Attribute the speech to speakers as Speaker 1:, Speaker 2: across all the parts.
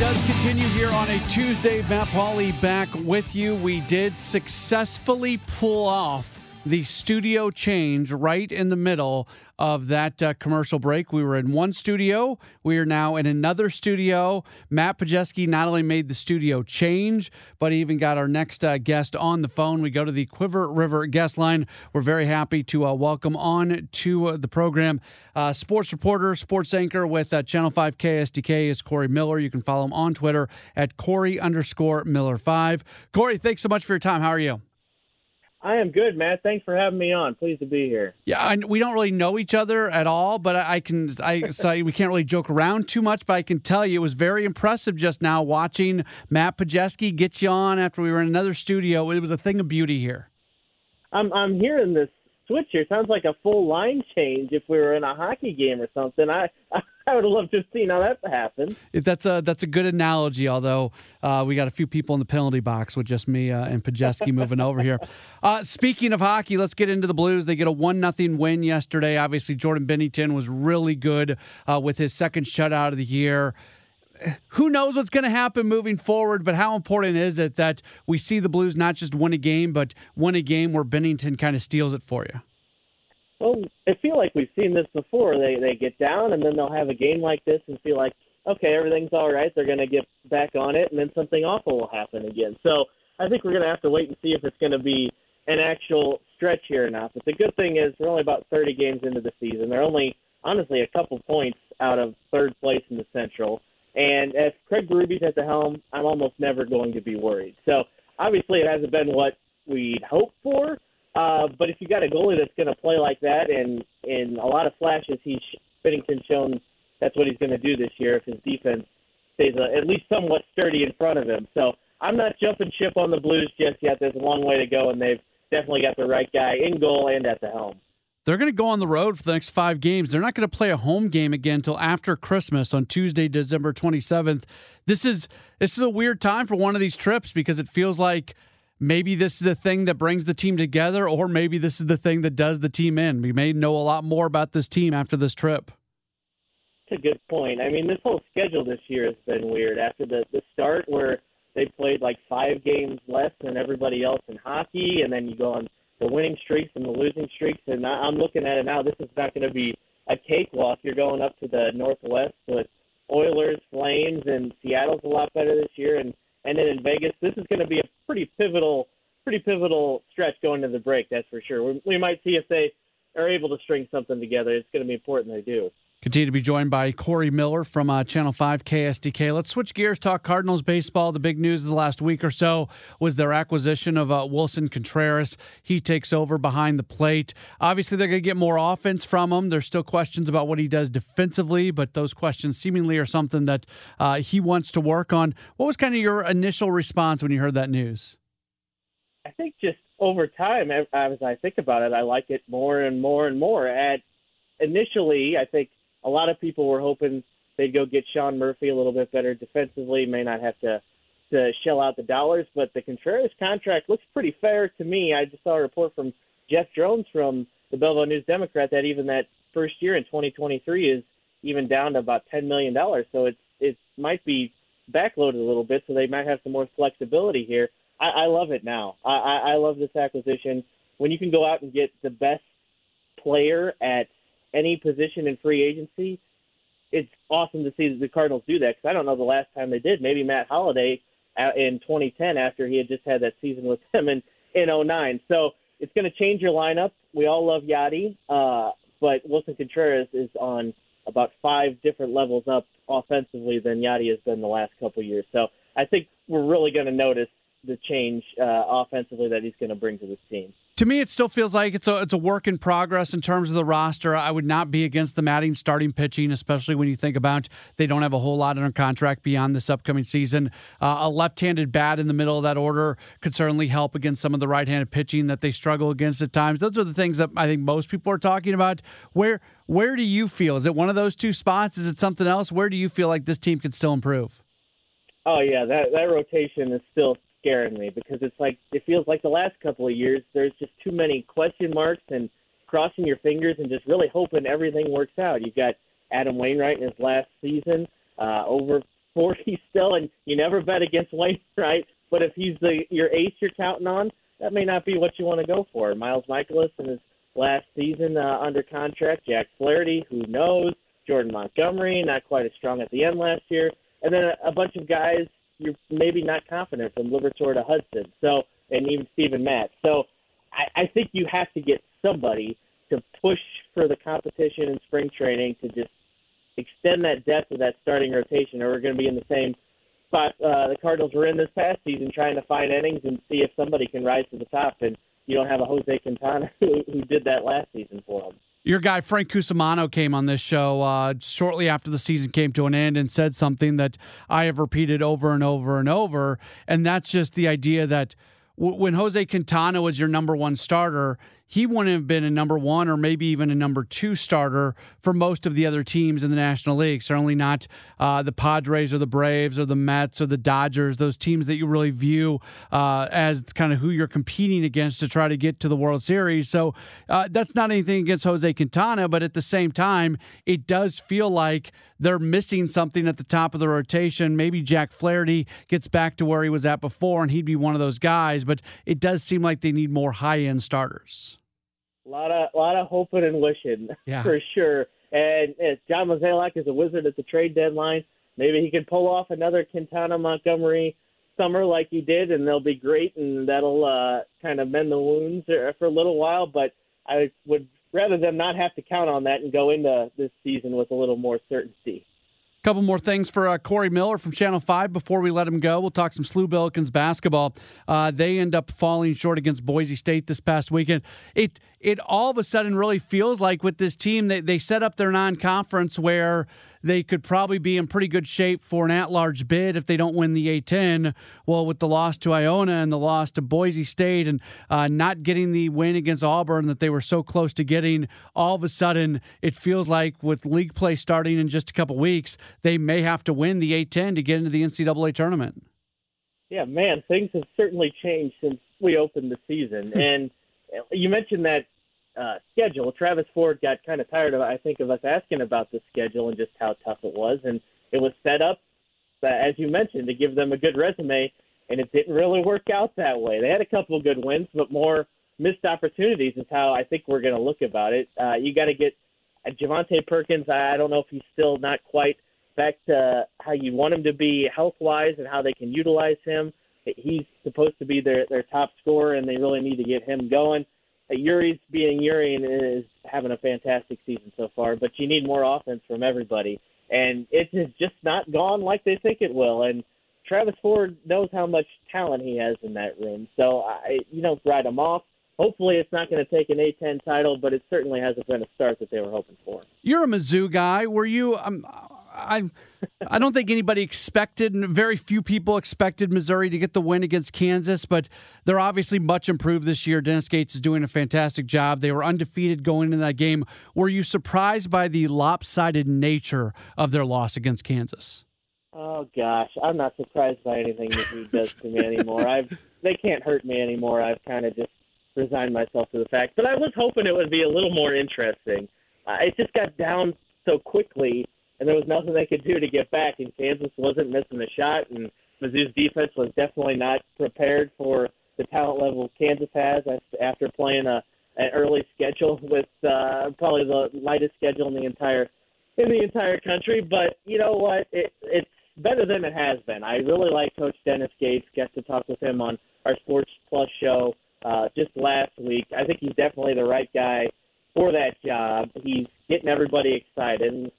Speaker 1: Does continue here on a Tuesday. Matt Pauley back with you. We did successfully pull off the studio change right in the middle of that uh, commercial break. We were in one studio. We are now in another studio. Matt Pajeski not only made the studio change, but he even got our next uh, guest on the phone. We go to the Cuivre River guest line. We're very happy to uh, welcome on to uh, the program uh, sports reporter, sports anchor with uh, Channel 5 KSDK is Corey Miller. You can follow him on Twitter at Corey underscore Miller 5. Corey, thanks so much for your time. How are you?
Speaker 2: I am good, Matt. Thanks for having me on. Pleased to be here.
Speaker 1: Yeah, I, we don't really know each other at all, but I, I can. I so we can't really joke around too much, but I can tell you it was very impressive just now watching Matt Pajeski get you on after we were in another studio. It was a thing of beauty here.
Speaker 2: I'm I'm hearing this switch here. Sounds like a full line change if we were in a hockey game or something. I I would loved to have seen how that happened.
Speaker 1: That's a that's a good analogy. Although uh, we got a few people in the penalty box with just me uh, and Pajeski moving over here. Uh, speaking of hockey, let's get into the Blues. They get a one nothing win yesterday. Obviously, Jordan Binnington was really good uh, with his second shutout of the year. Who knows what's going to happen moving forward? But how important is it that we see the Blues not just win a game, but win a game where Binnington kind of steals it for you?
Speaker 2: Well, I feel like we've seen this before. They they get down and then they'll have a game like this and feel like okay everything's all right. They're going to get back on it and then something awful will happen again. So I think we're going to have to wait and see if it's going to be an actual stretch here or not. But the good thing is we're only about 30 games into the season. They're only honestly a couple points out of third place in the Central. Berube's at the helm, I'm almost never going to be worried. So obviously it hasn't been what we'd hoped for. Uh, but if you got a goalie that's going to play like that, and in a lot of flashes, he's Binnington's shown that's what he's going to do this year if his defense stays uh, at least somewhat sturdy in front of him. So I'm not jumping ship on the Blues just yet. There's a long way to go, and they've definitely got the right guy in goal and at the helm.
Speaker 1: They're going to go on the road for the next five games. They're not going to play a home game again until after Christmas on Tuesday, December 27th. This is this is a weird time for one of these trips because it feels like maybe this is a thing that brings the team together, or maybe this is the thing that does the team in. We may know a lot more about this team after this trip.
Speaker 2: That's a good point. I mean, this whole schedule this year has been weird. After the the start where they played like five games less than everybody else in hockey, and then you go on the winning streaks and the losing streaks. And I, I'm looking at it now. This is not going to be a cakewalk. You're going up to the Northwest with Oilers, Flames, and Seattle's a lot better this year. And and then in Vegas, this is going to be a pretty pivotal, pretty pivotal stretch going to the break. That's for sure. We, we might see if they are able to string something together. It's going to be important they do.
Speaker 1: Continue to be joined by Corey Miller from uh, Channel 5 KSDK. Let's switch gears, talk Cardinals baseball. The big news of the last week or so was their acquisition of uh, Willson Contreras. He takes over behind the plate. Obviously, they're going to get more offense from him. There's still questions about what he does defensively, but those questions seemingly are something that uh, he wants to work on. What was kind of your initial response when you heard that news?
Speaker 2: I think just over time, as I think about it, I like it more and more and more. At initially, I think a lot of people were hoping they'd go get Sean Murphy a little bit better defensively, may not have to to shell out the dollars, but the Contreras contract looks pretty fair to me. I just saw a report from Jeff Jones from the Belleville News Democrat that even that first year in 2023 is even down to about 10 million dollars. So it's it might be backloaded a little bit, so they might have some more flexibility here. I, I love it now. I, I, I love this acquisition. When you can go out and get the best player at any position in free agency, it's awesome to see the Cardinals do that because I don't know the last time they did. Maybe Matt Holliday in 2010 after he had just had that season with them in in 09. So it's going to change your lineup. We all love Yadi, uh, but Willson Contreras is on about five different levels up offensively than Yadi has been the last couple years. So I think we're really going to notice the change uh, offensively that he's going to bring to this team
Speaker 1: to me, it still feels like it's a it's a work in progress in terms of the roster. I would not be against them adding starting pitching, especially when you think about they don't have a whole lot under contract beyond this upcoming season. Uh, a left-handed bat in the middle of that order could certainly help against some of the right-handed pitching that they struggle against at times. Those are the things that I think most people are talking about. Where where do you feel? Is it one of those two spots? Is it something else? Where do you feel like this team can still improve?
Speaker 2: Oh yeah, that that rotation is still scaring me because it's like it feels like the last couple of years there's just too many question marks and crossing your fingers and just really hoping everything works out. You've got Adam Wainwright in his last season, uh, over 40 still, and you never bet against Wainwright. But if he's the your ace you're counting on, that may not be what you want to go for. Miles Mikolas in his last season uh, under contract. Jack Flaherty, who knows? Jordan Montgomery, not quite as strong at the end last year. And then a, a bunch of guys you're maybe not confident from Liberatore to Hudson. So and even Steven Matz. So I, I think you have to get somebody to push for the competition in spring training to just extend that depth of that starting rotation, or we're going to be in the same spot uh, the Cardinals were in this past season, trying to find innings and see if somebody can rise to the top. And you don't have a Jose Quintana who, who did that last season for them.
Speaker 1: Your guy Frank Cusimano came on this show uh, shortly after the season came to an end and said something that I have repeated over and over and over, and that's just the idea that w- when Jose Quintana was your number one starter, he wouldn't have been a number one or maybe even a number two starter for most of the other teams in the National League. Certainly not uh, the Padres or the Braves or the Mets or the Dodgers, those teams that you really view uh, as kind of who you're competing against to try to get to the World Series. So uh, that's not anything against Jose Quintana, but at the same time, it does feel like they're missing something at the top of the rotation. Maybe Jack Flaherty gets back to where he was at before, and he'd be one of those guys, but it does seem like they need more high end starters.
Speaker 2: A lot of lot of hoping and wishing yeah. for sure. And John Mozeliak is a wizard at the trade deadline, maybe he can pull off another Quintana Montgomery summer like he did, and they'll be great, and that'll uh, kind of mend the wounds for a little while. But I would rather them not have to count on that and go into this season with a little more certainty
Speaker 1: couple more things for uh, Corey Miller from Channel 5 before we let him go. We'll talk some SLU Billikens basketball. Uh, they end up falling short against Boise State this past weekend. It it all of a sudden really feels like with this team, they, they set up their non conference where they could probably be in pretty good shape for an at large bid if they don't win the A10. Well, with the loss to Iona and the loss to Boise State and uh, not getting the win against Auburn that they were so close to getting, all of a sudden it feels like with league play starting in just a couple weeks, they may have to win the A10 to get into the NCAA tournament.
Speaker 2: Yeah, man, things have certainly changed since we opened the season. and you mentioned that uh, schedule. Travis Ford got kind of tired of, I think, of us asking about the schedule and just how tough it was, and it was set up, uh, as you mentioned, to give them a good resume, and it didn't really work out that way. They had a couple of good wins, but more missed opportunities is how I think we're going to look about it. Uh, you got to get uh, Javonte Perkins. I don't know if he's still not quite back to how you want him to be health wise and how they can utilize him. He's supposed to be their their top scorer, and they really need to get him going. Yuri's being Yuri and is having a fantastic season so far, but you need more offense from everybody, and it has just not gone like they think it will. And Travis Ford knows how much talent he has in that room, so I, you don't write him off. Hopefully, it's not going to take an A10 title, but it certainly hasn't been a start that they were hoping for.
Speaker 1: You're a Mizzou guy. Were you? Um, I I don't think anybody expected, and very few people expected Missouri to get the win against Kansas, but they're obviously much improved this year. Dennis Gates is doing a fantastic job. They were undefeated going into that game. Were you surprised by the lopsided nature of their loss against Kansas?
Speaker 2: Oh gosh, I'm not surprised by anything that he does to me anymore. I've they can't hurt me anymore. I've kind of just resigned myself to the fact. But I was hoping it would be a little more interesting. Uh, it just got down so quickly and there was nothing they could do to get back. And Kansas wasn't missing a shot, and Mizzou's defense was definitely not prepared for the talent level Kansas has after playing a an early schedule with uh, probably the lightest schedule in the entire in the entire country. But you know what? It, it's better than it has been. I really like Coach Dennis Gates. Get to talk with him on our Sports Plus show uh, just last week. I think he's definitely the right guy for that job. He's getting everybody excited. And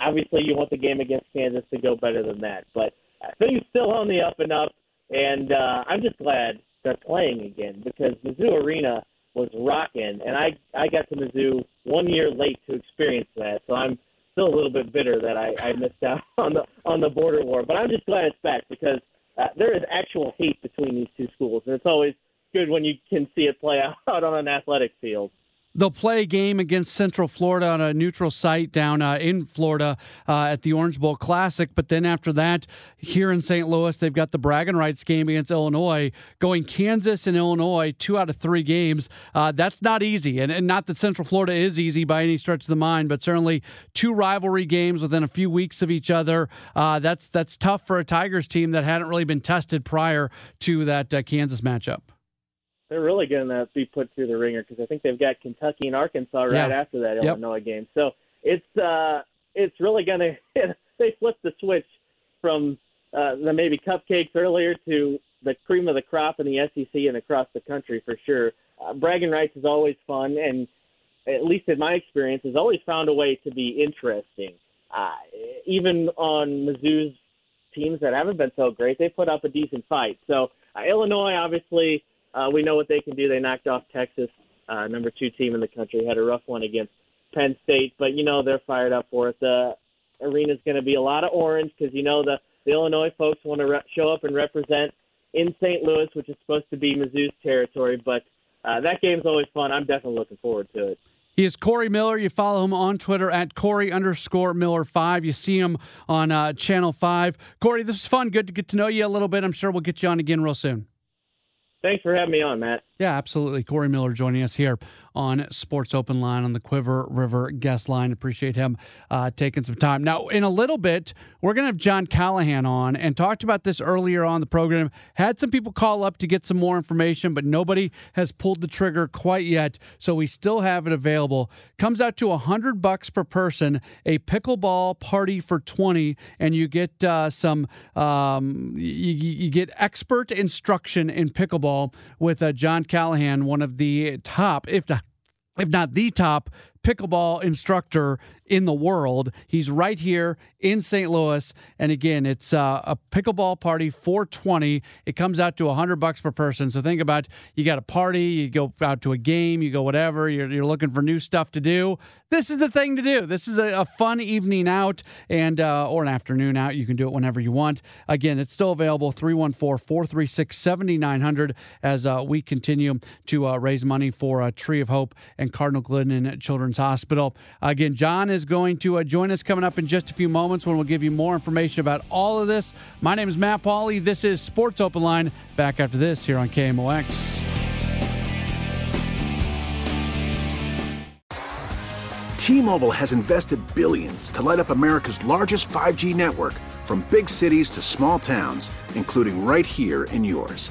Speaker 2: obviously, you want the game against Kansas to go better than that. But things still on the up and up, and uh, I'm just glad they're playing again because Mizzou Arena was rocking, and I I got to Mizzou one year late to experience that, so I'm still a little bit bitter that I, I missed out on the on the border war. But I'm just glad it's back because uh, there is actual hate between these two schools, and it's always good when you can see it play out on an athletic field.
Speaker 1: They'll play a game against Central Florida on a neutral site down uh, in Florida uh, at the Orange Bowl Classic. But then after that, here in St. Louis, they've got the bragging rights game against Illinois. Going Kansas and Illinois, two out of three games. Uh, that's not easy. And, and not that Central Florida is easy by any stretch of the mind, but certainly two rivalry games within a few weeks of each other. Uh, that's, that's tough for a Tigers team that hadn't really been tested prior to that uh, Kansas matchup
Speaker 2: they're really going to be put through the ringer because I think they've got Kentucky and Arkansas right yeah. after that yep. Illinois game. So it's uh, it's really going to they flipped the switch from uh, the maybe cupcakes earlier to the cream of the crop in the SEC and across the country for sure. Uh, bragging rights is always fun, and at least in my experience, has always found a way to be interesting. Uh, even on Mizzou's teams that haven't been so great, they put up a decent fight. So uh, Illinois, obviously, uh, we know what they can do. They knocked off Texas, uh, number two team in the country, had a rough one against Penn State, but you know they're fired up for it. The arena's going to be a lot of orange because you know the, the Illinois folks want to re- show up and represent in St. Louis, which is supposed to be Mizzou's territory. But uh, that game's always fun. I'm definitely looking forward to it.
Speaker 1: He is Corey Miller. You follow him on Twitter at Corey underscore Miller five. You see him on uh, Channel Five. Corey, this was fun. Good to get to know you a little bit. I'm sure we'll get you on again real soon.
Speaker 2: Thanks for having me on, Matt.
Speaker 1: Yeah, absolutely. Corey Miller joining us here on Sports Open Line on the Cuivre River guest line. Appreciate him uh, taking some time. Now, in a little bit, we're going to have John Callahan on and talked about this earlier on the program. Had some people call up to get some more information, but nobody has pulled the trigger quite yet. So we still have it available. Comes out to a hundred bucks per person. A pickleball party for twenty, and you get uh, some. Um, you, you, get expert instruction in pickleball with uh, John Callahan, one of the top, if not if not the top pickleball instructor in the world. He's right here in St. Louis, and again, it's uh, a pickleball party 420. It comes out to 100 bucks per person. So think about you got a party, you go out to a game, you go whatever. You're, you're looking for new stuff to do. This is the thing to do. This is a, a fun evening out and uh, or an afternoon out. You can do it whenever you want. Again, it's still available 314-436-7900 as uh, we continue to uh, raise money for uh, Tree of Hope and Cardinal Glennon Children's Hospital. Again, John is going to uh, join us coming up in just a few moments when we'll give you more information about all of this. My name is Matt Pauley. This is Sports Open Line. Back after this here on KMOX.
Speaker 3: T-Mobile has invested billions to light up America's largest 5G network from big cities to small towns, including right here in yours.